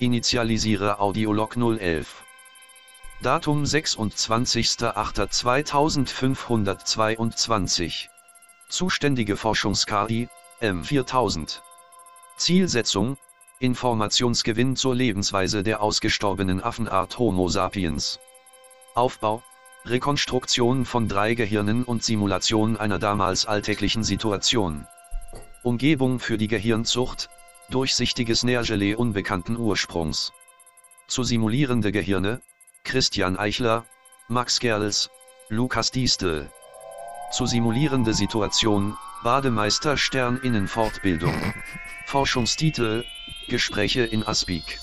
Initialisiere Audiolog 011. Datum 26.08.2522. Zuständige Forschungs-KI, M4000. Zielsetzung, Informationsgewinn zur Lebensweise der ausgestorbenen Affenart Homo sapiens. Aufbau, Rekonstruktion von drei Gehirnen und Simulation einer damals alltäglichen Situation. Umgebung für die Gehirnzucht, durchsichtiges Nährgelee unbekannten Ursprungs. Zu simulierende Gehirne, Christian Eichler, Max Gerls, Lukas Diestel. Zu simulierende Situation, Bademeister Stern Innenfortbildung. Forschungstitel, Gespräche in Aspik.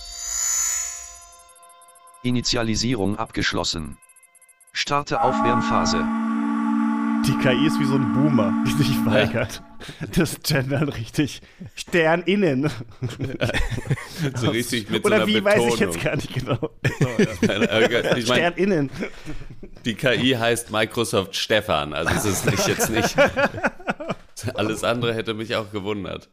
Initialisierung abgeschlossen. Starte Aufwärmphase. Die KI ist wie so ein Boomer, die sich weigert. Das Gendern richtig. Stern innen. so richtig mit Oder so einer wie Betonung. weiß ich jetzt gar nicht genau. Ich meine, Stern innen. die KI heißt Microsoft Stefan, also es ist nicht jetzt nicht. Alles andere hätte mich auch gewundert.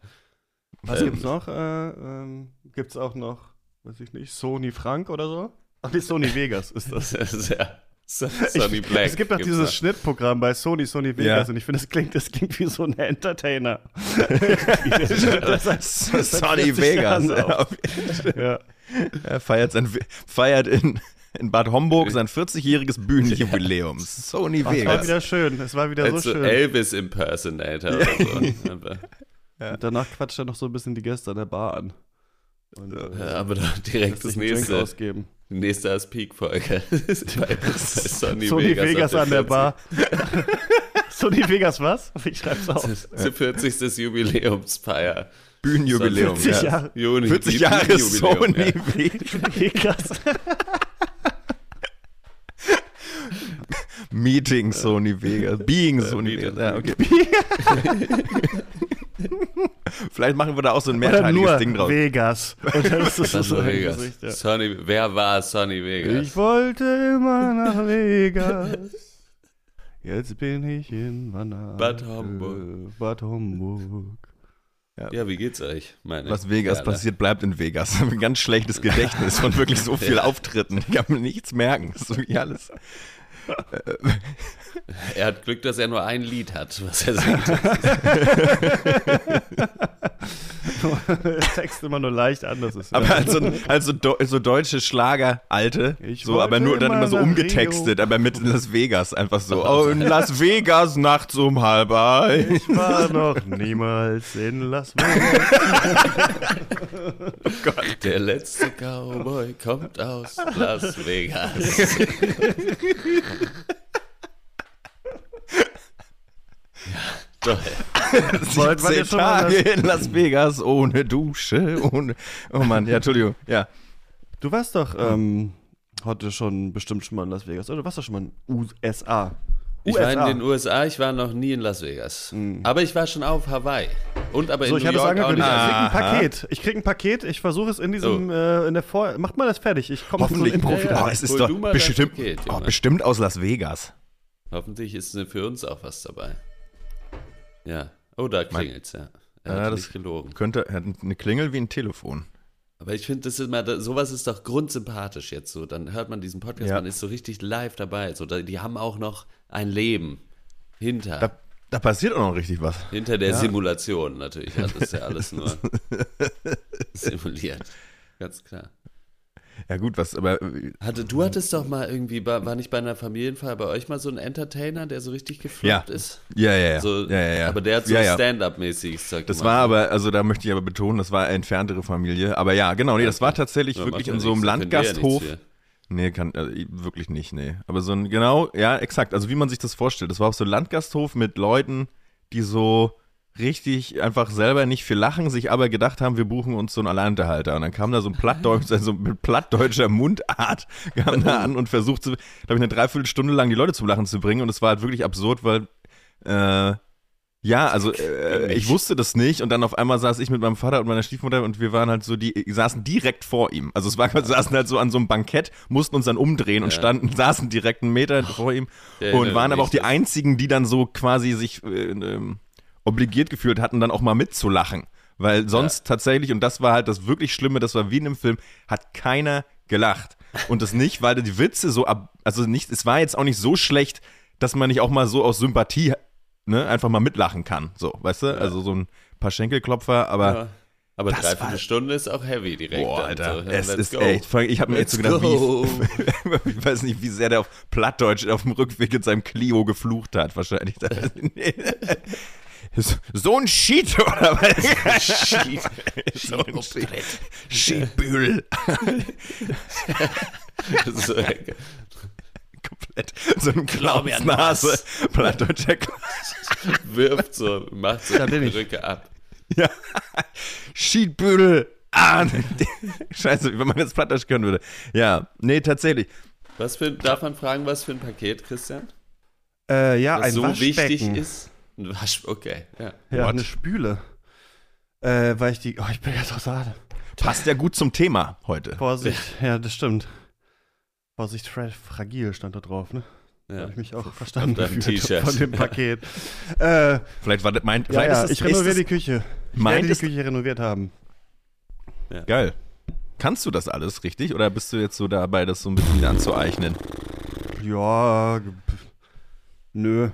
Was Ähm. gibt's noch? Äh, ähm, gibt's auch noch, weiß ich nicht, Sony Frank oder so? Ach nee, Sony Vegas ist das. Ja Sonny Black. Es gibt gibt's dieses da. Schnittprogramm bei Sony, Sony Vegas Ja. und ich finde, das klingt, das klingt wie so ein Entertainer. Sonny 40 Vegas. Jahren Ja, auf. ja. Er feiert, sein, feiert in, in Bad Homburg sein 40-jähriges Bühnenjubiläum. Sony Es war Vegas. wieder schön, es war wieder Als so schön. Elvis Impersonator oder so. Aber, Und danach quatscht er noch so ein bisschen die Gäste an der Bar an. Und, äh, ja, aber doch direkt das nächste, ausgeben. die nächste als Peak-Folge. Sonny, Sony Vegas, Vegas, an der 40. Bar. Sony Vegas was? Ich schreib's auf. Das 40. Jubiläumsfeier. Bühnenjubiläum. 40 ja. Jahre Juni, 40 die Jahre Sony ja. Vegas. Meeting Sony Vegas. Being Sony Meeting. Vegas. Ja, okay. Vielleicht machen wir da auch so ein Oder mehrteiliges nur Ding draus. Vegas. Und dann ist das Das so Vegas. Gesicht, ja. Sonny, wer war Sonny Vegas? Ich wollte immer nach Vegas. Jetzt bin ich in Manhattan. Bad Homburg. Bad Homburg. ja, wie geht's euch? Meine Was Vegas Kerle? passiert, bleibt in Vegas. Ein ganz schlechtes Gedächtnis von wirklich so viel Auftritten. Ich kann mir nichts merken. Das ist wirklich alles. Er hat Glück, dass er nur ein Lied hat, was er singt. Text immer nur leicht anders ist. Aber halt so, halt so, do, so deutsche Schlager, alte, Ich so, aber nur dann immer immer so umgetextet, aber mit Las Vegas einfach so. Oh, in Las Vegas nachts um halb eins. Ich war noch niemals in Las Vegas. Der letzte Cowboy kommt aus Las Vegas. Wollt ihr 17 schon mal Tage in Las Vegas ohne Dusche, ohne. Oh Mann, ja, Entschuldigung. Ja. Du warst doch ähm, heute schon bestimmt schon mal in Las Vegas. Oder du warst doch schon mal in USA. Ich war in USA. den USA, ich war noch nie in Las Vegas. Aber ich war schon auf Hawaii. Und aber So, in ich New York auch nicht. angekündigt. Ich krieg ein. Paket. Ich krieg ein Paket. Ich versuche es in diesem, äh, in der Vor... Macht mal das fertig. Ich komme so ein Hoffentlich. Impro. Ja, ja. Oh, es ist doch du mal bestimmt, Paket, oh, bestimmt aus Las Vegas. Hoffentlich ist für uns auch was dabei. Ja. Oh, da klingelt's, ja. Er Ja, hat das- nicht gelogen. Könnte, hat eine Klingel wie ein Telefon. Aber ich finde, das ist immer, sowas ist doch grundsympathisch jetzt so. Dann hört man diesen Podcast, Ja. man ist so richtig live dabei. So, die haben auch noch ein Leben hinter. Da, da passiert auch noch richtig was. hinter der Simulation natürlich. Ja, das ist ja alles nur simuliert. Ganz klar. Ja, gut, was, aber. äh, Hatte, du hattest doch mal irgendwie, war, nicht bei einer Familienfeier bei euch mal so ein Entertainer, der so richtig gefloppt Ja. ist? Ja, ja, ja. So, ja, ja, ja. Aber der hat so ja. Stand-up-mäßig Zeug Das gemacht. war aber, also da möchte ich aber betonen, das war eine entferntere Familie. Aber ja, genau, nee, das war tatsächlich Ja, wirklich in so einem Landgasthof. Nee, kann, äh, wirklich nicht, nee. Aber so ein, genau, ja, exakt. Also wie man sich das vorstellt. Das war auch so ein Landgasthof mit Leuten, die so richtig einfach selber nicht viel lachen, sich aber gedacht haben, wir buchen uns so einen Alleinunterhalter. Und dann kam da so ein Plattdeutsch, also mit plattdeutscher Mundart, kam da an und versucht, glaube ich, eine Dreiviertelstunde lang die Leute zum Lachen zu bringen. Und es war halt wirklich absurd, weil äh, ja, also äh, ich wusste das nicht und dann auf einmal saß ich mit meinem Vater und meiner Stiefmutter und wir waren halt so, die saßen direkt vor ihm. Also es war, wir saßen halt so an so einem Bankett, mussten uns dann umdrehen und Ja. standen, saßen direkt einen Meter vor ihm und waren aber auch die einzigen, die dann so quasi sich äh, ähm, obligiert gefühlt hatten, dann auch mal mitzulachen. Weil sonst tatsächlich, und das war halt das wirklich Schlimme, das war wie in einem Film, hat keiner gelacht. Und das nicht, weil die Witze so ab, also nicht, es war jetzt auch nicht so schlecht, dass man nicht auch mal so aus Sympathie, ne, einfach mal mitlachen kann. So, weißt du? Also so ein paar Schenkelklopfer, aber. Ja. Aber Das dreiviertel Stunde ist auch heavy direkt. Boah. Alter, So, ja, es ist go. echt. Ich habe mir jetzt so gedacht, go. wie, ich weiß nicht, wie sehr der auf Plattdeutsch auf dem Rückweg in seinem Clio geflucht hat, wahrscheinlich. So- ein Shit, oder was? Shit. so ein Shit. Shitbühl. so, Komplett. So ein Clownsnase. Plattdeutscher Clown. wirft so, macht so die ich. Rücke ab. Ja. Schiedbüdel. Ah, scheiße, wenn man jetzt Plattdeutsch können würde. Ja, nee, tatsächlich. Was für, darf man fragen, was für ein Paket, Christian? Äh, ja, Was ein so Waschbecken. wichtig ist? Ein Wasch, okay, ja. Ja, eine Spüle. Äh, weil ich die. Oh, ich bin jetzt außer Atem. Passt ja gut zum Thema heute. Vorsicht. Ja, das stimmt. Vorsicht, fra fragil stand da drauf, ne? Da ja. habe ich mich auch verstanden gefühlt von dem Paket. äh, Vielleicht war das mein. ja, Vielleicht ja, ist das, ich renoviere ist die Küche. Ich werde die Küche renoviert haben. das, Geil. Kannst du das alles richtig? Oder bist du jetzt so dabei, das so ein bisschen anzueignen? Ja, nö.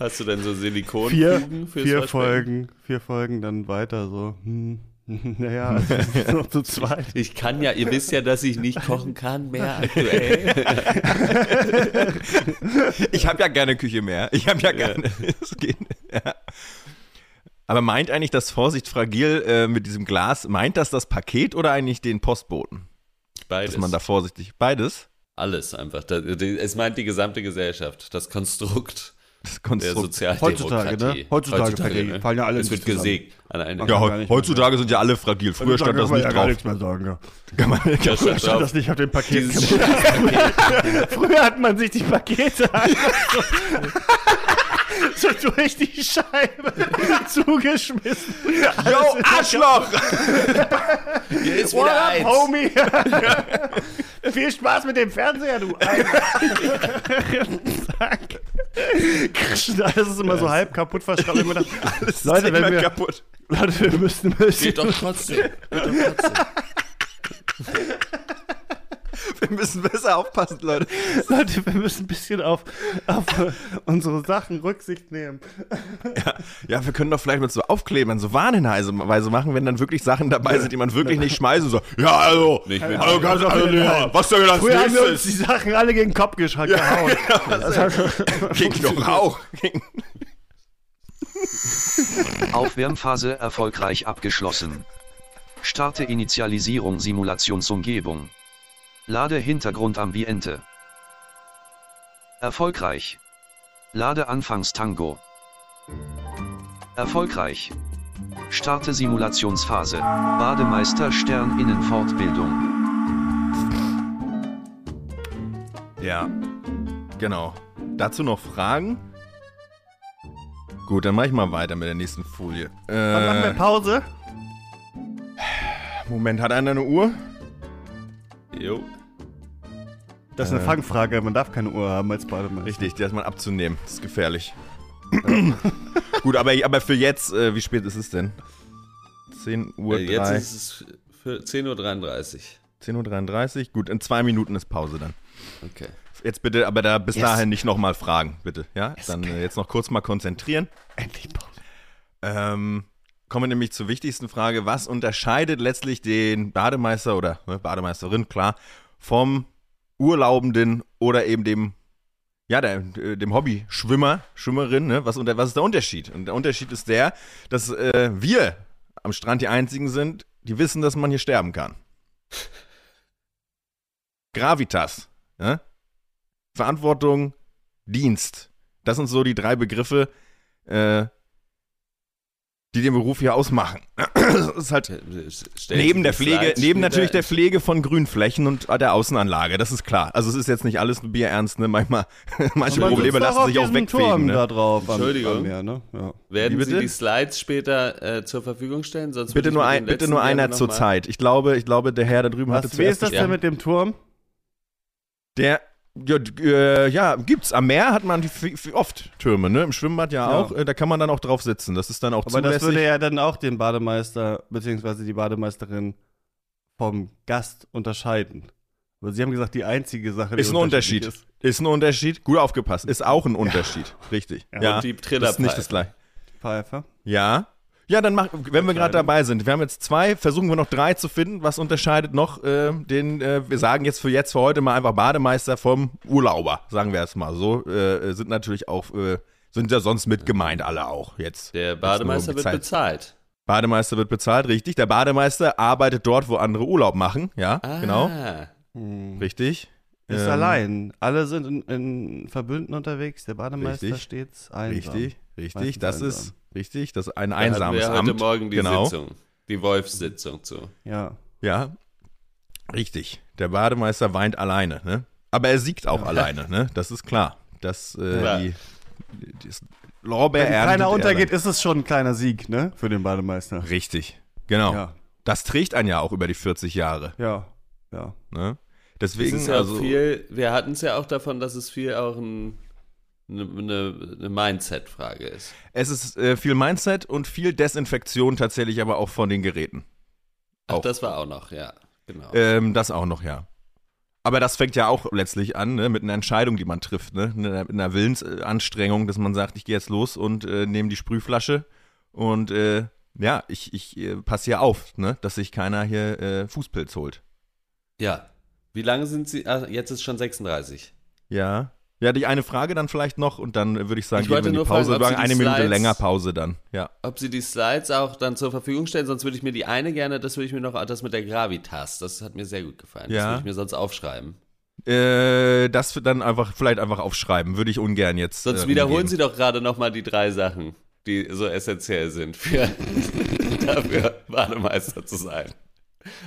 Hast du denn so Vier, Silikonfugen fürs vier Waschbecken? Folgen, vier Folgen, dann weiter so. Hm. Naja, es ist noch zu zweit. Ich kann ja, ihr wisst ja, dass ich nicht kochen kann mehr aktuell. Ich habe ja gerne Küche mehr. Ich habe ja gerne. Es geht, ja. Aber meint eigentlich das Vorsicht fragil äh, mit diesem Glas, meint das das Paket oder eigentlich den Postboten? Beides. Dass man da vorsichtig. Beides? Alles einfach. Das, es meint die gesamte Gesellschaft, das Konstrukt Das der Konstrukt. Sozialdemokratie. Heutzutage, ne? Heutzutage fallen ja- fallen ja alle Es wird zusammen. gesägt an eine Ja, Ja, gar mehr, heutzutage sind ja alle fragil. Früher stand das nicht drauf. mehr sagen. Ja. Kann man, stand Früher stand drauf, das nicht auf dem Paket. Früher hat man sich die Pakete so, durch die Scheibe zugeschmissen. Yo, Arschloch! Hier ist What wieder up, eins. Homie? Viel Spaß mit dem Fernseher, du. Zack. Das ist immer so halb kaputt verschraubt. Leute, wenn wir- kaputt. Leute, wir müssen ein bisschen. Geht doch trotzdem. Geht doch trotzdem. Wir müssen besser aufpassen, Leute. Leute, wir müssen ein bisschen auf, auf unsere Sachen Rücksicht nehmen. Ja, wir können doch vielleicht mit so Aufklebern so Warnhinweise machen, wenn dann wirklich Sachen dabei sind, die man wirklich nicht schmeißen soll. Ja, also, Nicht mit also ganz also, ja, was soll das Früher haben wir uns nächstes? die Sachen alle gegen den Kopf gesch- gehauen. Das hat schon- Gegen doch Rauch. Gegen- Aufwärmphase erfolgreich abgeschlossen. Starte Initialisierung Simulationsumgebung. Lade Hintergrundambiente. Erfolgreich. Lade Anfangstango. Erfolgreich. Starte Simulationsphase. Bademeister Stern Innenfortbildung. Ja, genau. Dazu noch Fragen? Gut, dann mache ich mal weiter mit der nächsten Folie. Wann machen wir Äh, Pause? Moment, hat einer eine Uhr? Jo. Das ist eine Fangfrage. Man darf keine Uhr haben als Bademeister. Richtig, die erstmal abzunehmen. Das ist gefährlich. Gut, aber, aber für jetzt, äh, wie spät ist es denn? 10 Uhr. Äh, Jetzt drei. ist es für 10.33 Uhr. 10.33 Uhr. Gut, in zwei Minuten ist Pause dann. Okay. Jetzt bitte, aber da bis Yes. dahin nicht nochmal fragen, bitte. Ja? Yes, dann okay. äh, jetzt noch kurz mal konzentrieren. Endlich Pause. Ähm, kommen wir nämlich zur wichtigsten Frage. Was unterscheidet letztlich den Bademeister oder ne, Bademeisterin, klar, vom Urlaubenden oder eben dem, ja, der, äh, dem Hobby-Schwimmer, Schwimmerin, ne? was, unter, was ist der Unterschied? Und der Unterschied ist der, dass äh, wir am Strand die Einzigen sind, die wissen, dass man hier sterben kann. Gravitas, ja? Verantwortung, Dienst. Das sind so die drei Begriffe, äh, die den Beruf hier ausmachen. Das ist halt Stell neben der Pflege, neben natürlich der Pflege von Grünflächen und der Außenanlage, das ist klar. Also es ist jetzt nicht alles bierernst, ne? Manchmal, manche Man Probleme lassen sich auch wegfegen. Turm Ne? da drauf. Entschuldigung. am Meer, ne? ja. Werden Sie bitte? die Slides später äh, zur Verfügung stellen? Sonst Bitte nur, ein, bitte nur einer zur Zeit. Ich glaube, ich glaube, der Herr da drüben hatte Was, wie ist zuerst das denn mit dem Turm? Der Ja, äh, ja, gibt's. Am Meer hat man oft Türme, ne? Im Schwimmbad ja, Ja. auch. Äh, da kann man dann auch drauf sitzen. Das ist dann auch Aber das würde ja dann auch den Bademeister bzw. die Bademeisterin vom Gast unterscheiden. Aber Sie haben gesagt, die einzige Sache, die ist ein Unterschied. unterschiedlich Ist. ein Unterschied. Gut aufgepasst. Ist auch ein Unterschied. Richtig. Ja. Ja. Und die das ist nicht das Trillerpfeife. gleiche. ist. Pfeife. Ja. Ja, dann mach, wenn wir gerade dabei sind. Wir haben jetzt zwei, versuchen wir noch drei zu finden. Was unterscheidet noch äh, den, äh, wir sagen jetzt für jetzt, für heute mal einfach Bademeister vom Urlauber, sagen wir jetzt mal so. Äh, sind natürlich auch, äh, sind ja sonst mit gemeint alle auch jetzt. Der Bademeister wird bezahlt. Bademeister wird bezahlt, richtig. Der Bademeister arbeitet dort, wo andere Urlaub machen. Ja, Ah, genau. Hm. Richtig. Ist Ähm, allein. Alle sind in, in Verbünden unterwegs. Der Bademeister Richtig. stets einsam. Richtig, richtig. Meistens Das einsam. ist richtig. Das ist ein Da hatten einsames wir heute Amt. Morgen die genau. Sitzung. Die Wolfssitzung zu. Ja. Ja, richtig. Der Bademeister weint alleine, ne? Aber er siegt auch alleine, ne? Das ist klar. Das, äh, Ja. die, die, Lorbeer Wenn keiner er untergeht, ist es schon ein kleiner Sieg, ne? Für den Bademeister. Richtig, genau. Ja. Das trägt einen ja auch über die 40 Jahre, Ja. Ja. ne? Es Deswegen, ist ja also, viel, wir hatten es ja auch davon, dass es viel auch ein, eine, eine, Mindset-Frage ist. es ist äh, viel Mindset und viel Desinfektion tatsächlich aber auch von den Geräten. Ach, Auch. das war auch noch, ja. Genau. Ähm, das auch noch, ja. Aber das fängt ja auch letztlich an, ne, mit einer Entscheidung, die man trifft, ne? Mit einer, einer Willensanstrengung, dass man sagt, ich gehe jetzt los und äh, nehme die Sprühflasche und äh, ja, ich, ich äh, passe hier auf, ne, dass sich keiner hier äh, Fußpilz holt. ja. Wie lange sind Sie? Ah, jetzt ist schon 36. Ja. Ja, die eine Frage dann vielleicht noch und dann würde ich sagen, Ich gehen wir in die Pause. fragen, eine Minute Slides- länger Pause dann. Ja. Ob Sie die Slides auch dann zur Verfügung stellen, sonst würde ich mir die eine gerne, das würde ich mir noch, das mit der Gravitas, das hat mir sehr gut gefallen. Das Ja. würde ich mir sonst aufschreiben. Äh, das dann einfach, vielleicht einfach aufschreiben, würde ich ungern jetzt. Sonst äh, wiederholen. Sie doch gerade nochmal die drei Sachen, die so essentiell sind für dafür Bademeister zu sein.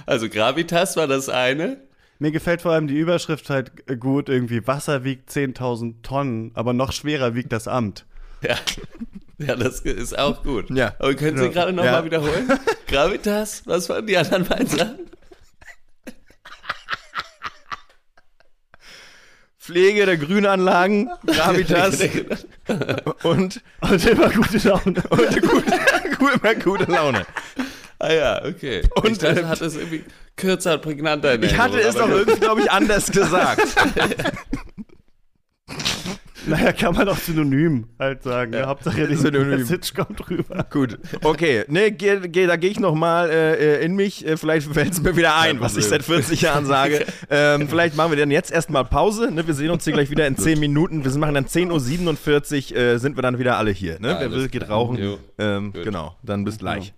Also Gravitas war das eine. Mir gefällt vor allem die Überschrift halt gut, irgendwie Wasser wiegt 10.000 Tonnen, aber noch schwerer wiegt das Amt. Ja. Ja, das ist auch gut. Ja. Aber können Sie gerade nochmal Ja. wiederholen? Gravitas, was waren die anderen beiden Sachen? Pflege der Grünanlagen, Gravitas und Und immer gute Laune. Und gute, gut, immer gute Laune. Ah ja, okay. Und, ich dachte, äh, hat es irgendwie kürzer und prägnanter Ich hatte es doch irgendwie, glaube ich, anders gesagt. Naja, kann man auch synonym halt sagen. Ja. Ja. Hauptsache die Synonym. Message kommt rüber. Gut, okay. Nee, geh, geh, da gehe ich nochmal äh, in mich. Äh, vielleicht fällt es mir wieder ein, Kein was ich seit 40 Jahren sage. ähm, vielleicht machen wir dann jetzt erstmal Pause. Ne? Wir sehen uns hier gleich wieder in 10 Minuten. Wir machen dann 10.47 Uhr, äh, sind wir dann wieder alle hier. Ne? Wer Alles will, geht rauchen. Ähm, genau, dann bis gleich.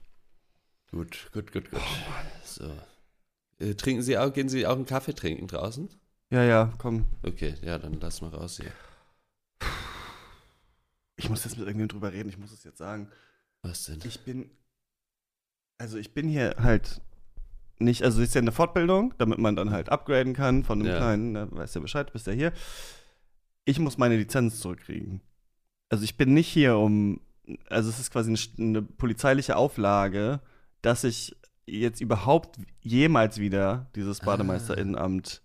Gut, gut, gut, gut. So. Äh, trinken Sie auch, gehen Sie auch einen Kaffee trinken draußen? Ja, ja, komm. Okay, ja, dann lass mal raus hier. Ich muss jetzt mit irgendjemandem drüber reden, ich muss es jetzt sagen. Was denn? Ich bin. Also ich bin hier halt nicht, also ist ja eine Fortbildung, damit man dann halt upgraden kann von einem Ja. kleinen, da weißt du Bescheid, bist ja hier. Ich muss meine Lizenz zurückkriegen. Also ich bin nicht hier um, also es ist quasi eine, eine polizeiliche Auflage, dass ich jetzt überhaupt jemals wieder dieses Ah. Bademeister-Innenamt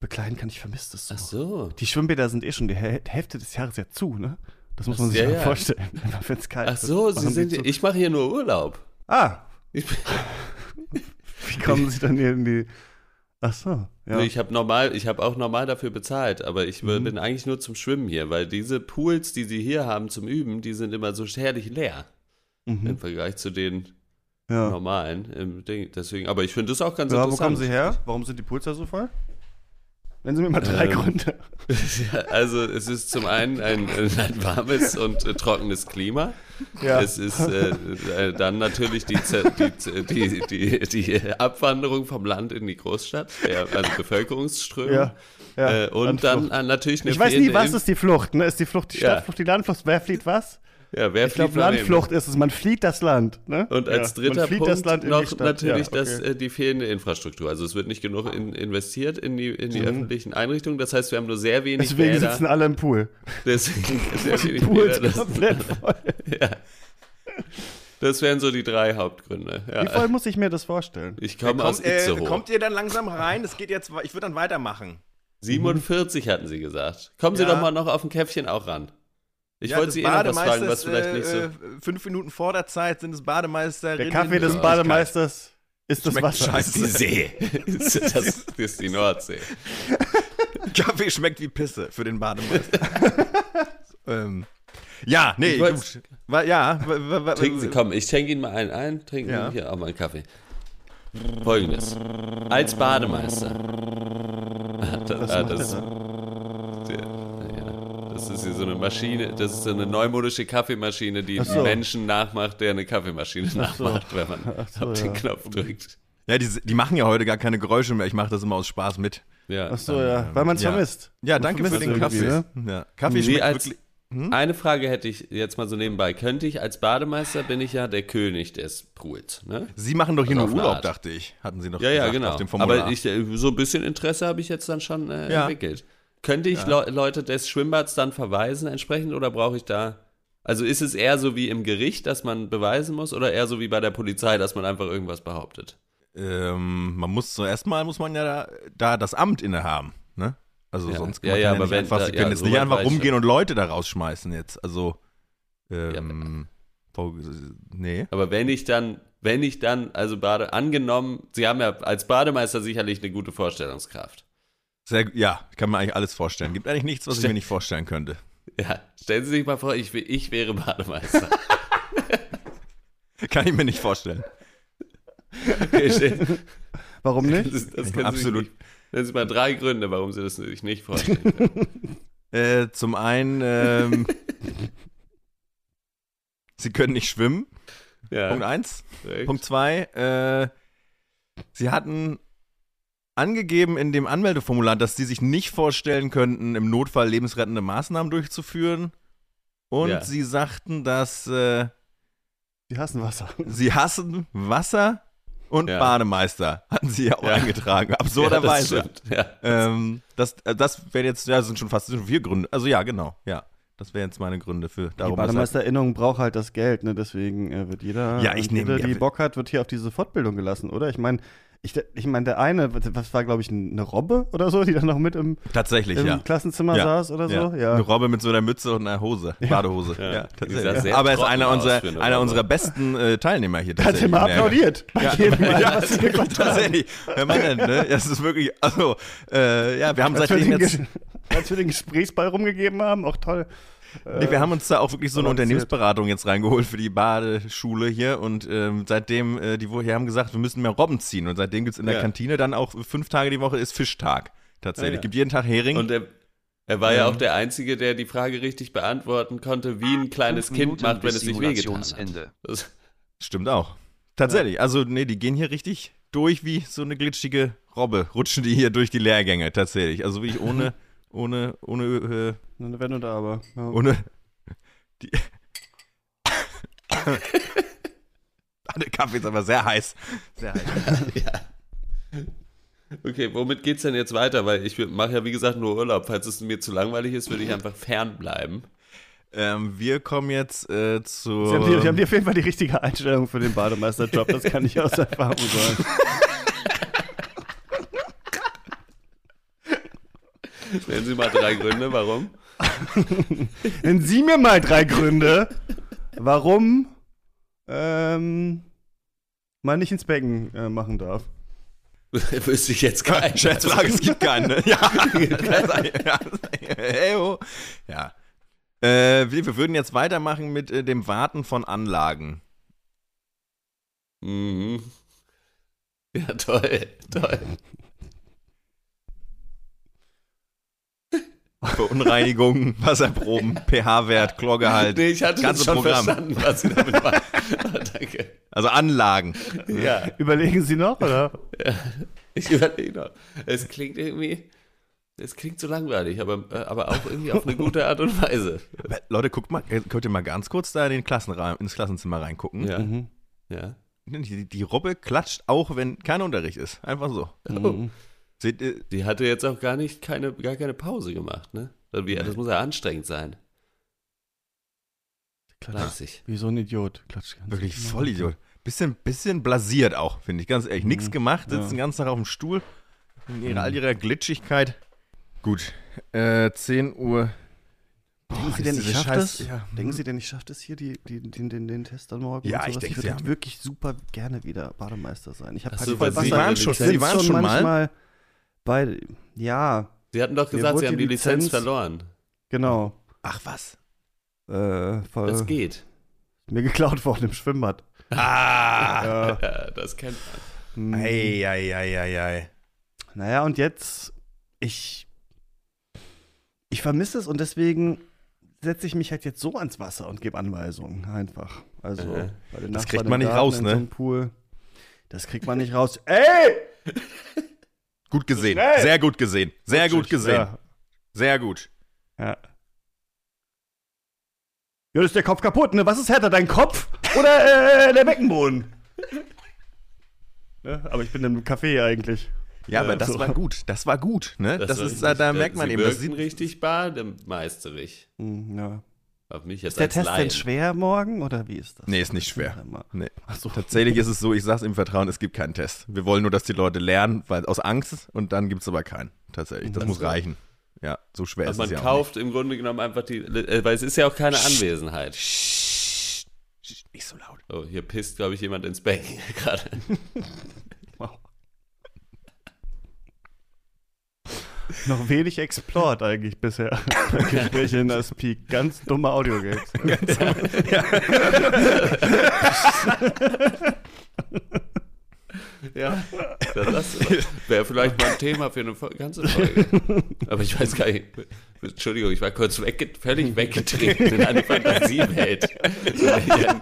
bekleiden kann. Ich vermisse das so. Ach so. Die Schwimmbäder sind eh schon die Häl- Hälfte des Jahres ja zu, ne? Das muss man sich ja, mal ja. vorstellen. Einfach wenn's kalt Ach so, Sie sind, ich mache hier nur Urlaub. Ah, Ich, wie kommen Sie dann hier in die. Ach so, ja. Ich habe normal, ich habe auch normal dafür bezahlt, aber ich Mhm. bin eigentlich nur zum Schwimmen hier, weil diese Pools, die Sie hier haben zum Üben, die sind immer so herrlich leer im Mhm. Vergleich zu den ja. normalen. Ding. Deswegen, aber ich finde das auch ganz ja, wo interessant. kommen Sie her? Warum sind die da so voll? Nennen Sie mir mal drei Ähm, Gründe. Ja, also es ist zum einen ein, ein warmes und äh, trockenes Klima. Ja. Es ist äh, äh, dann natürlich die, die, die, die, Abwanderung vom Land in die Großstadt, der, also Bevölkerungsströme. ja. ja. Äh, und Landflucht. dann äh, natürlich eine Ich weiß nie, was ist die Flucht, ne? Ist die Flucht die. Stadtflucht, die Landflucht? Wer flieht was? Ja, wer Ich glaube? Landflucht ist es. Man flieht das Land, ne? Und als ja. dritter Punkt das Land in die noch natürlich ja, das, okay. äh, die fehlende Infrastruktur. Also es wird nicht genug in, investiert in die, in die Mhm. öffentlichen Einrichtungen. Das heißt, wir haben nur sehr wenig Deswegen Bäder. sitzen alle im Pool. Deswegen sehr wenig Pools Bäder. Das, komplett voll. ja. das wären so die drei Hauptgründe. Wie Ja. voll muss ich mir das vorstellen? Ich komme aus kommt, äh, Itzehoe. kommt ihr dann langsam rein? Es geht jetzt, ich würde dann weitermachen. 47 hatten sie gesagt. Kommen Sie doch mal noch auf ein Käffchen auch ran. Ich Ja, wollte Sie eh noch was fragen, was vielleicht nicht so. äh, äh, Fünf Minuten vor der Zeit sind es Bademeister. Der Kaffee des Bademeisters ist das Schmeckt Wasser. scheiße. Die See. das, das ist die Nordsee. Kaffee schmeckt wie Pisse für den Bademeister. ähm, ja, nee, Ich. Wa- ja, wa- wa- Trinken Sie, komm, ich schenke Ihnen mal einen ein. Trinken Ja. Sie hier auch mal einen Kaffee. Folgendes. Als Bademeister. Das, ah, das, ja, das ist hier so eine Maschine, das ist so eine neumodische Kaffeemaschine, die so. einen Menschen nachmacht, der eine Kaffeemaschine so. nachmacht, wenn man so, auf den ja. Knopf drückt. Ja, die, die machen ja heute gar keine Geräusche mehr. Ich mache das immer aus Spaß mit. Ja. Ach so, ja, weil man es Ja. vermisst. Ja, Man danke für den Kaffee. ne? Ja. Kaffee Nee, schmeckt als, wirklich. Eine Frage hätte ich jetzt mal so nebenbei. Könnte ich als Bademeister, bin ich ja der König des Pools, ne? Sie machen doch hier Also nur Urlaub, Art. dachte ich. Hatten Sie noch Ja, ja, genau. auf dem Formular. Aber ich, äh, so ein bisschen Interesse habe ich jetzt dann schon äh, Ja. entwickelt. Könnte ich Leu- Leute des Schwimmbads dann verweisen entsprechend oder brauche ich da. Also ist es eher so wie im Gericht, dass man beweisen muss oder eher so wie bei der Polizei, dass man einfach irgendwas behauptet? ähm, man muss so erstmal muss man ja da, da das Amt innehaben, ne? Also Ja. sonst kann Ja, man ja, ja, aber wenn einfach, da- sie ja, können jetzt so nicht einfach rumgehen und Leute da rausschmeißen jetzt. Also ähm, nee. Aber wenn ich dann, wenn ich dann, also Bade, angenommen, Sie haben ja als Bademeister sicherlich eine gute Vorstellungskraft. Sehr, ja, kann man eigentlich alles vorstellen. Gibt eigentlich nichts, was ich Ste- mir nicht vorstellen könnte. Ja, stellen Sie sich mal vor, ich, ich wäre Bademeister. Kann ich mir nicht vorstellen. Okay, Warum nicht? Das, das können Absolut. Nicht, das sind mal drei Gründe, warum Sie das sich nicht vorstellen können. Äh, zum einen, ähm, sie können nicht schwimmen. Ja, Punkt eins. korrekt. Punkt zwei, äh, sie hatten angegeben in dem Anmeldeformular, dass sie sich nicht vorstellen könnten, im Notfall lebensrettende Maßnahmen durchzuführen. Und Ja. sie sagten, dass äh, Die hassen Wasser. sie hassen Wasser und Ja. Bademeister. Hatten sie ja auch Ja. eingetragen. Ja, das Absurderweise. ja. ähm, das äh, das wären jetzt, ja, das sind schon fast schon vier Gründe. Also ja, genau, ja. Das wären jetzt meine Gründe für Die darum. Bademeisterinnung braucht halt das Geld, ne? Deswegen äh, wird jeder, Ja, ich nehm- jeder, ja, die Bock hat, wird hier auf diese Fortbildung gelassen, oder? Ich meine, ich, ich meine, der eine, was war, glaube ich, eine Robbe oder so, die dann noch mit im, Tatsächlich, im ja. Klassenzimmer Ja. saß oder so? Ja. Eine Robbe mit so einer Mütze und einer Hose, Badehose. Ja. Tatsächlich. sehr Aber er ist einer, unserer, einer Robbe. unserer besten äh, Teilnehmer hier. Der hat tatsächlich, immer applaudiert. Bei jedem Mal, Ja, was tatsächlich. Wenn man denn, ne? Das ist wirklich, also, äh, ja, wir haben seitdem den, jetzt, als wir den Gesprächsball rumgegeben haben, auch toll. nee, wir haben uns da auch wirklich so eine. Unternehmensberatung jetzt reingeholt für die Badeschule hier und ähm, seitdem, äh, die wo- hier haben gesagt, wir müssen mehr Robben ziehen und seitdem gibt es in der Ja. Kantine dann auch fünf Tage die Woche ist Fischtag. Tatsächlich. Ja, ja. Gibt jeden Tag Hering. Und er, er war ja Ähm. auch der Einzige, der die Frage richtig beantworten konnte, wie ein kleines Kind macht, wenn es sich wehgetan hat. Das, Stimmt auch. Tatsächlich. Also, nee, die gehen hier richtig durch wie so eine glitschige Robbe. Rutschen die hier durch die Lehrgänge, tatsächlich. Also wirklich ohne, ohne, ohne, Ne, Wenn und aber. Ja. äh, ohne. Die. Der Kaffee ist aber sehr heiß. Sehr heiß. okay, womit geht's denn jetzt weiter? Weil ich mache ja, wie gesagt, nur Urlaub. Falls es mir zu langweilig ist, würde ich einfach fernbleiben. Ähm, wir kommen jetzt äh, zu. Sie haben, die, sie haben die auf jeden Fall die richtige Einstellung für den Bademeisterjob, das kann ich aus Erfahrung sagen. Nennen Sie mal drei Gründe, warum. Nennen Sie mir mal drei Gründe, warum ähm, man nicht ins Becken äh, machen darf. Wüsste ich jetzt keinen. Schätzfrage, es gibt keinen. Ne? Ja. ja. Hey, oh. ja. Äh, wir, wir würden jetzt weitermachen mit äh, dem Warten von Anlagen. Mhm. Ja, toll, toll. Verunreinigung, Wasserproben, pH-Wert, Chlorgehalt. Nee, ich hatte ganze schon Programm. verstanden, was Sie damit meinen. Danke. Also Anlagen. Ja, Überlegen Sie noch, oder? ich überlege noch. Es klingt irgendwie, es klingt so langweilig, aber, äh, aber auch irgendwie auf eine gute Art und Weise. Aber, Leute, guckt mal, äh, könnt ihr mal ganz kurz da in den Klassenraum, ins Klassenzimmer reingucken. Ja, Mhm. ja. Die, die Robbe klatscht auch, wenn kein Unterricht ist. Einfach so. Oh. Seht ihr, Die hatte jetzt auch gar nicht keine, gar keine Pause gemacht, ne? Das, wie, das muss ja anstrengend sein. Fleißig. Wie so ein Idiot. Klatsch ganz Wirklich genau. voll Idiot. Bisschen, bisschen blasiert auch, finde ich. Ganz ehrlich. Nichts Mhm. gemacht, sitzt Ja. den ganzen Tag auf dem Stuhl. In ihrer, Mhm. all ihrer Glitschigkeit. Gut. Äh, 10 Uhr. Denken Sie ist denn, ich diese schaff Scheiß- das? ja. Denken Sie denn, ich schaff das hier, die, die, den, den, den Test dann morgen? Ja, ich denke, ich Sie würde wirklich super gerne wieder Bademeister sein. Ich habe halt so, Sie waren schon- Sie waren schon mal? Bei, ja, Sie hatten doch gesagt, Sie haben die Lizenz, Lizenz- verloren. genau. Ach was. Äh, voll, Das geht. mir geklaut worden im Schwimmbad. Ah. Ja. Das kennt man. Hm. Ei, ei, ei, ei, ei. Naja, und jetzt, ich, ich vermisse es und deswegen setze ich mich halt jetzt so ans Wasser und gebe Anweisungen einfach. Also, Aha. bei den Das kriegt man nicht Garten raus, ne? So. Das kriegt man nicht raus. Ey! Gut gesehen. Schnell. Sehr gut gesehen. Sehr gut gesehen. Ja. Sehr gut. Ja. Ja, ist der Kopf kaputt, ne? Was ist härter, dein Kopf oder äh, der Beckenboden? ne? Aber ich bin im Café eigentlich. Ja, aber das so. war gut. Das war gut, ne? Das, war ist, richtig- da, da merkt man Sie eben, das sieht, richtig bademeisterig. Hm, ja. Auf mich jetzt Ist der als Test Laien. denn schwer morgen oder wie ist das? Nee, ist nicht schwer. Nee. So. Tatsächlich ist es so, ich sag's im Vertrauen, es gibt keinen Test. Wir wollen nur, dass die Leute lernen, weil aus Angst und dann gibt's aber keinen. Tatsächlich. Das Ach muss reichen. Ja, so schwer Also ist man es ja auch kauft im Grunde genommen einfach die, äh, weil es ist ja auch keine Anwesenheit. nicht. Nicht so laut. Oh, hier pisst, glaube ich, jemand ins Becken gerade. Noch wenig explored eigentlich bisher. Gespräche in das Peak. Ganz dumme Audiogags. Ja, das wäre vielleicht mal ein Thema für eine ganze Folge. Aber ich weiß gar nicht. Entschuldigung, ich war kurz wegge völlig weggetreten in eine Fantasiewelt. Einen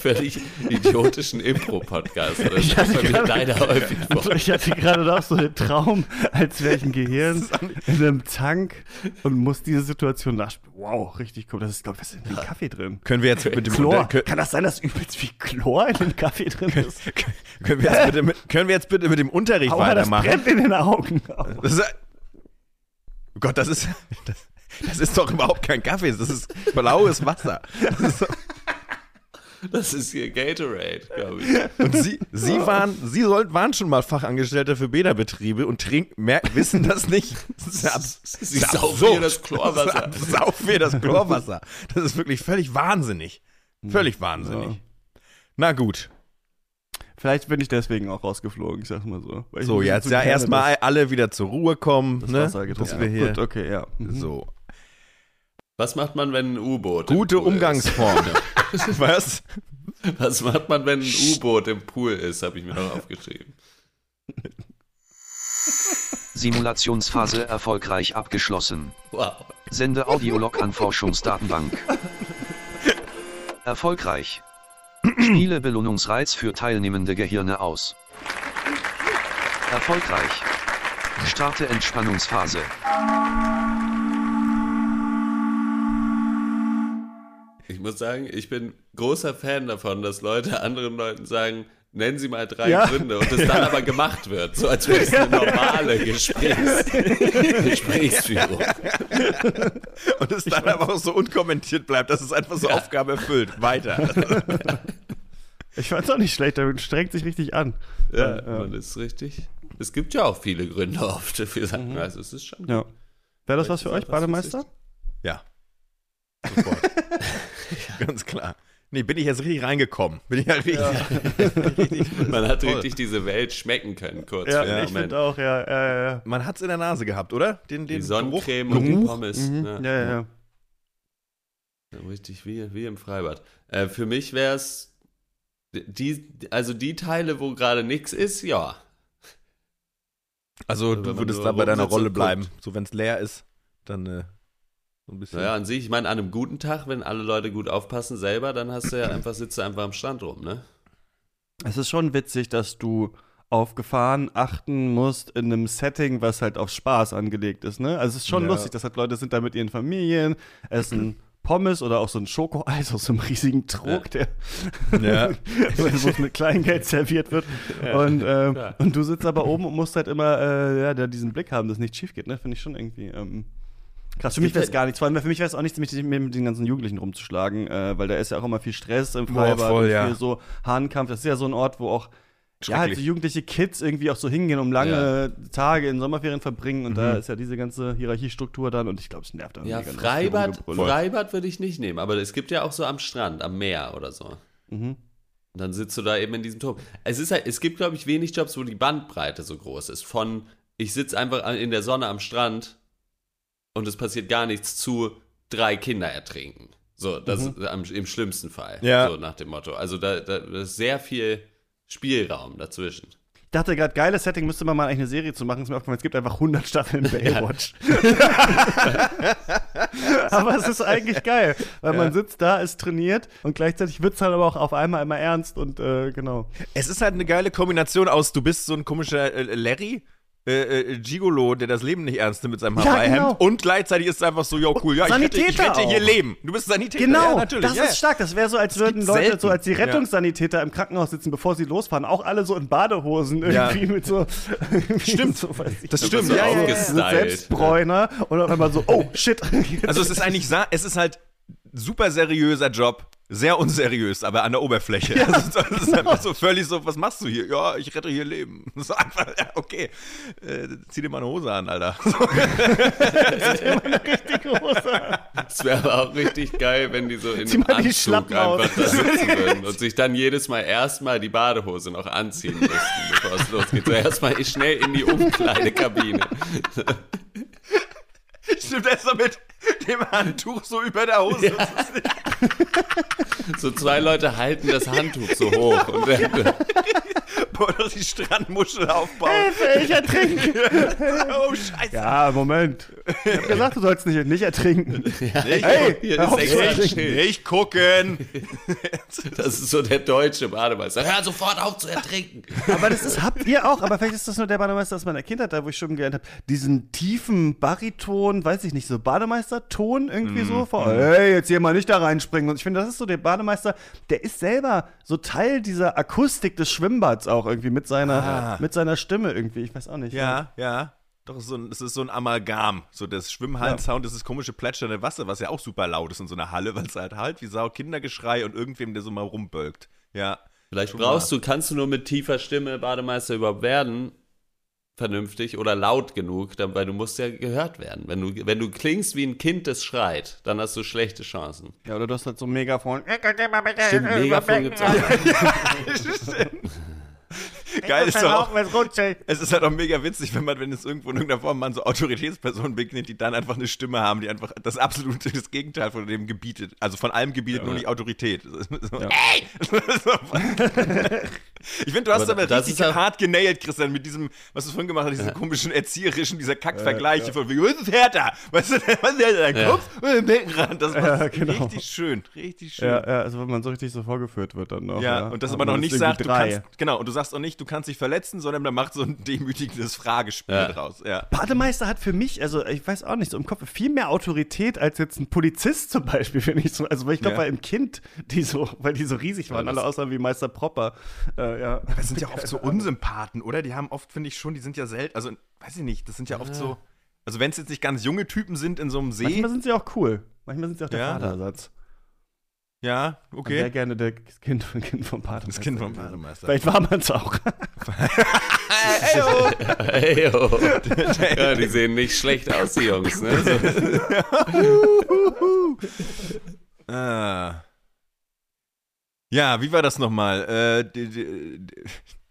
völlig idiotischen Impro-Podcast. Das Ich kommt mir gerade- leider häufig vor. Ich hatte gerade noch so einen Traum, als wäre ich ein Gehirn in einem Tank und muss diese Situation nachspielen. Wow, richtig cool. Das ist, glaube ich, was ist denn in dem Kaffee drin? Können wir jetzt mit dem Chlor. Unter- Kann das sein, dass übelst viel Chlor in dem Kaffee drin ist? können, wir jetzt bitte mit, können wir jetzt bitte mit dem Unterricht Aua, das weitermachen? brennt in den Augen. Das ist, oh Gott, das ist, das, das ist doch überhaupt kein Kaffee, das ist blaues Wasser. Das ist so, Das ist hier Gatorade, glaube ich. und Sie, Sie waren, Sie sollten, waren schon mal Fachangestellter für Bäderbetriebe und trinken, mer- wissen das nicht. Das ist abs- Sie das saufen hier das Chlorwasser. Das ist ab- Saufen wir das Chlorwasser. Das ist wirklich völlig wahnsinnig. Völlig wahnsinnig. Ja. Na gut. Vielleicht bin ich deswegen auch rausgeflogen, ich sag's mal so. So, jetzt ja erstmal alle wieder zur Ruhe kommen, das ne? Wasser getrunken dass wir hier Gut, okay, ja. Mhm. so Was macht man, wenn ein U-Boot im gute Pool Umgangsform. Was? Was macht man, wenn ein U-Boot im Pool ist, habe ich mir noch aufgeschrieben. Simulationsphase erfolgreich abgeschlossen. Wow. Sende Audiolog an Forschungsdatenbank. Erfolgreich. Spiele Belohnungsreiz für teilnehmende Gehirne aus. Erfolgreich. Starte Entspannungsphase. Ich muss sagen, ich bin großer Fan davon, dass Leute anderen Leuten sagen, nennen Sie mal drei Ja. Gründe und es dann aber gemacht wird, so als wäre es eine normale Gesprächs Gesprächsführung. Und es dann aber auch so unkommentiert bleibt, dass es einfach so Aufgabe erfüllt. Weiter. Ich fand's auch nicht schlecht, der strengt sich richtig an. Ja, Ja. man ist richtig. Es gibt ja auch viele Gründe oft für Sachen. Also es ist schon. Ja. Wäre das was für euch, Bademeister? Ja. Sofort. Ganz klar. Nee, bin ich jetzt richtig reingekommen. Bin ich ja richtig. Man hat Toll. richtig diese Welt schmecken können, kurz Ja, für den ich Moment. finde auch, ja, ja, ja. Man hat's in der Nase gehabt, oder? Den, den Die Sonnencreme Geruch. und die. Pommes. Mhm. Ja. Ja, ja, ja. Ja, Richtig, wie, wie im Freibad. Äh, für mich wäre es die, also die Teile, wo gerade nichts ist, ja. Also Wenn du würdest da bei deiner Rolle bleiben. So, wenn es leer ist, dann äh, so ein bisschen. Naja, an sich, ich meine, an einem guten Tag, wenn alle Leute gut aufpassen selber, dann hast du ja einfach, sitzt du einfach am Strand rum, ne? Es ist schon witzig, dass du auf Gefahren achten musst in einem Setting, was halt auf Spaß angelegt ist, ne? Also es ist schon Ja. lustig, dass halt Leute sind da mit ihren Familien, essen Pommes oder auch so ein Schokoeis aus so einem riesigen Trog, der Ja. wo es mit Kleingeld serviert wird. und, ähm, und du sitzt aber oben und musst halt immer äh, ja, diesen Blick haben, dass nichts schief geht, ne? Finde ich schon irgendwie. Ähm, Krass, für mich wäre es gar nichts. Vor allem für mich wäre es auch nichts, mich mit den ganzen Jugendlichen rumzuschlagen, äh, weil da ist ja auch immer viel Stress im Boah, Freibad, voll, und ja. viel so Hahnkampf. Das ist ja so ein Ort, wo auch Ja, halt so jugendliche Kids irgendwie auch so hingehen, um lange Tage in Sommerferien verbringen und da ist ja diese ganze Hierarchiestruktur dann und ich glaube, es nervt dann Ja, mega, Freibad. Freibad würde ich nicht nehmen, aber es gibt ja auch so am Strand, am Meer oder so. Mhm. Und dann sitzt du da eben in diesem Turm. Es ist halt, es gibt, glaube ich, wenig Jobs, wo die Bandbreite so groß ist. Von ich sitze einfach in der Sonne am Strand und es passiert gar nichts zu drei Kinder ertrinken. So, das Mhm. ist am, im schlimmsten Fall. Ja. So nach dem Motto. Also da, da, ist sehr viel Spielraum dazwischen. Ich dachte gerade, geiles Setting, müsste man mal eigentlich eine Serie zu machen. Ist mir aufgefallen, es gibt einfach 100 Staffeln Baywatch. aber es ist eigentlich geil, weil man sitzt da, ist trainiert und gleichzeitig wird es halt aber auch auf einmal immer ernst und äh, genau. Es ist halt eine geile Kombination aus, du bist so ein komischer äh, Larry, äh, äh, Gigolo, der das Leben nicht ernst nimmt mit seinem Ja, Hawaii-Hemd. genau. Und gleichzeitig ist es einfach so, jo, cool, ja, ich rette, ich Sanitäter rette hier. Leben. Du bist Sanitäter. Genau, ja, natürlich. das ja. ist stark. Das wäre so, als würden Leute, selten. so als die Ja. Rettungssanitäter im Krankenhaus sitzen, bevor sie losfahren, auch alle so in Badehosen Ja. irgendwie mit so. Stimmt. so, Das stimmt, so Ja, ja, ja. So Selbstbräuner und auf einmal so, oh shit. Also es ist eigentlich, sa- es ist halt super seriöser Job. Sehr unseriös, aber an der Oberfläche. also, das ist einfach so völlig so, was machst du hier? Ja, ich rette hier Leben. Das ist einfach, ja, okay. Äh, zieh dir mal eine Hose an, Alter. Es wäre aber auch richtig geil, wenn die so in Zieh einem mal die Anzug Schlappen aus. einfach da sitzen würden und sich dann jedes Mal erstmal die Badehose noch anziehen müssten, bevor es losgeht. So erstmal schnell in die Umkleidekabine. Stimmt, er ist so mit dem Handtuch so über der Hose. So zwei Leute halten das Handtuch so hoch und der, Boah, doch die Strandmuschel aufbauen. ich ertrinke. oh, scheiße. Ja, Moment. Ich hab gesagt, du sollst nicht, nicht ertrinken. hey, hier hör ist. Nicht gucken. Das ist so der deutsche Bademeister. Hör sofort auf zu ertrinken. Aber das ist, habt ihr auch, aber vielleicht ist das nur der Bademeister aus meiner Kindheit, da wo ich schon gelernt habe, diesen tiefen Bariton, weiß ich nicht, so Bademeisterton irgendwie Mhm. so vor, hey, jetzt hier mal nicht da reinspringen. Und ich finde, das ist so der Bademeister, der ist selber so Teil dieser Akustik des Schwimmbads auch irgendwie mit seiner, Ah. mit seiner Stimme irgendwie. Ich weiß auch nicht. Ja, ja. Doch, so ein, es ist so ein Amalgam. So das Schwimmhallensound, das ist komische plätschernde Wasser, was ja auch super laut ist in so einer Halle, weil es halt halt wie Sau Kindergeschrei und irgendwem, der so mal rumbölkt. Ja. Vielleicht brauchst du, kannst du nur mit tiefer Stimme Bademeister überhaupt werden, vernünftig oder laut genug, dann, weil du musst ja gehört werden. Wenn du, wenn du klingst wie ein Kind, das schreit, dann hast du schlechte Chancen. Ja, oder du hast halt so ein Megafon. Stimmt, Megafon gibt's auch. Geil ist doch es ist halt auch mega witzig, wenn man, wenn es irgendwo in irgendeiner Form man so Autoritätspersonen begegnet, die dann einfach eine Stimme haben, die einfach das absolute das Gegenteil von dem gebietet. Also von allem gebietet, nur nicht Autorität. So, Ey! ich finde, du hast Aber aber, das richtig hart genailt, Christian, mit diesem, was du vorhin gemacht hast, diesen komischen erzieherischen, dieser Kackvergleiche von wie, was ist härter? Weißt du, was ist härter? Dein Ja. Kopf oder dein Beckenrand? Das war Ja, genau. richtig schön, richtig schön. Ja, ja, also wenn man so richtig so vorgeführt wird dann noch. Ja, und das Aber noch nicht sagt, du irgendwie kannst, genau, und du sagst auch nicht, du kannst dich verletzen, sondern man macht so ein demütigendes Fragespiel Ja. draus. Ja. Bademeister hat für mich, also ich weiß auch nicht, so im Kopf viel mehr Autorität als jetzt ein Polizist zum Beispiel, finde ich so. Also weil ich glaube, Ja. weil im Kind, die so, weil die so riesig waren, alle aussahen wie Meister Propper. Äh, ja. Das sind ja oft so Unsympathen, oder? Die haben oft, finde ich schon, die sind ja selten, also weiß ich nicht, das sind ja oft so, also wenn es jetzt nicht ganz junge Typen sind in so einem See, Manchmal sind sie auch cool. Manchmal sind sie auch der Ja. Vaterersatz. Ja, Okay. Okay. gerne der kind, kind vom Bademeister. Das Kind vom. Bademeister. Vielleicht war man es auch. Hey, oh. ja, die sehen nicht schlecht aus, die Jungs. Ne? So. Ah. Ja, wie war das nochmal? Äh,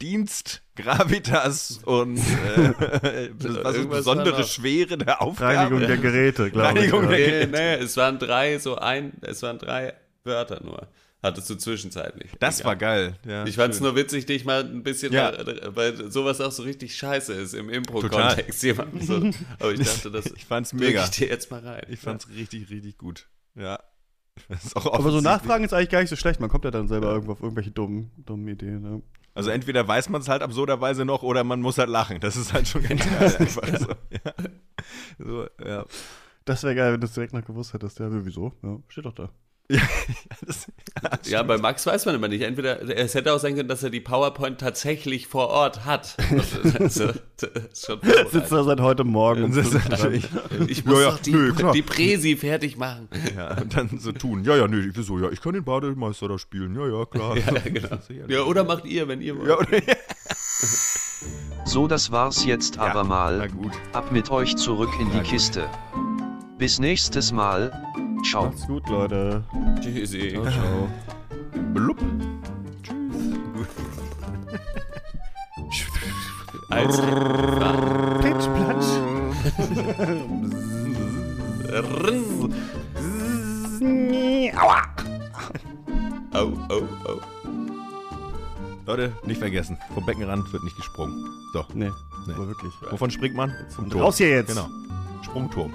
Dienst, Gravitas und äh, was ist besondere. Schwere der Aufgabe. Reinigung der Geräte, glaube ich. Reinigung der- Nee, nee, es waren drei, so ein, es waren drei Wörter nur. Hattest du zwischenzeitlich. Das Egal. war geil. Ja, Ich fand es nur witzig, dich mal ein bisschen, Ja. weil, sowas auch so richtig scheiße ist im Impro-Kontext. jemanden So, aber ich dachte, das Ich fand's mega. ich dir jetzt mal rein. Ich fand's richtig, richtig gut. Ja. Das ist auch Aber so nachfragen ist eigentlich gar nicht so schlecht. Man kommt ja dann selber irgendwo auf irgendwelche dummen, dummen Ideen. Ne? Also entweder weiß man es halt absurderweise noch oder man muss halt lachen. Das ist halt schon ganz geil. einfach so. Ja. So, ja. Das wäre geil, wenn du es direkt noch gewusst hättest. Ja, wieso? Ja, steht doch da. Das- Ja, bei Max weiß man immer nicht. Entweder es hätte auch sein können, dass er die PowerPoint tatsächlich vor Ort hat. Also, das ist schon Sitzt da seit heute Morgen. Das ist natürlich, ich muss Ja, ja, doch die, nö, die Präsi fertig machen. ja, und dann so tun. Ja, ja, nee, wieso? Ja, ich kann den Bademeister da spielen. Ja, ja, klar. Ja, genau. Ja, oder macht ihr, wenn ihr wollt. Ja, oder, So, das war's jetzt aber na mal. gut. Ab mit euch zurück in die Kiste. Bis nächstes Mal. Ciao. Macht's gut, Leute. Tschüssi. Ciao. Blub. Eins. Pitch, platsch. Rinn. Au, au, au. Leute, nicht vergessen, vom Beckenrand wird nicht gesprungen. So, Nee, Nee. aber wirklich. wovon springt man? Vom Raus hier jetzt. Genau. Sprungturm.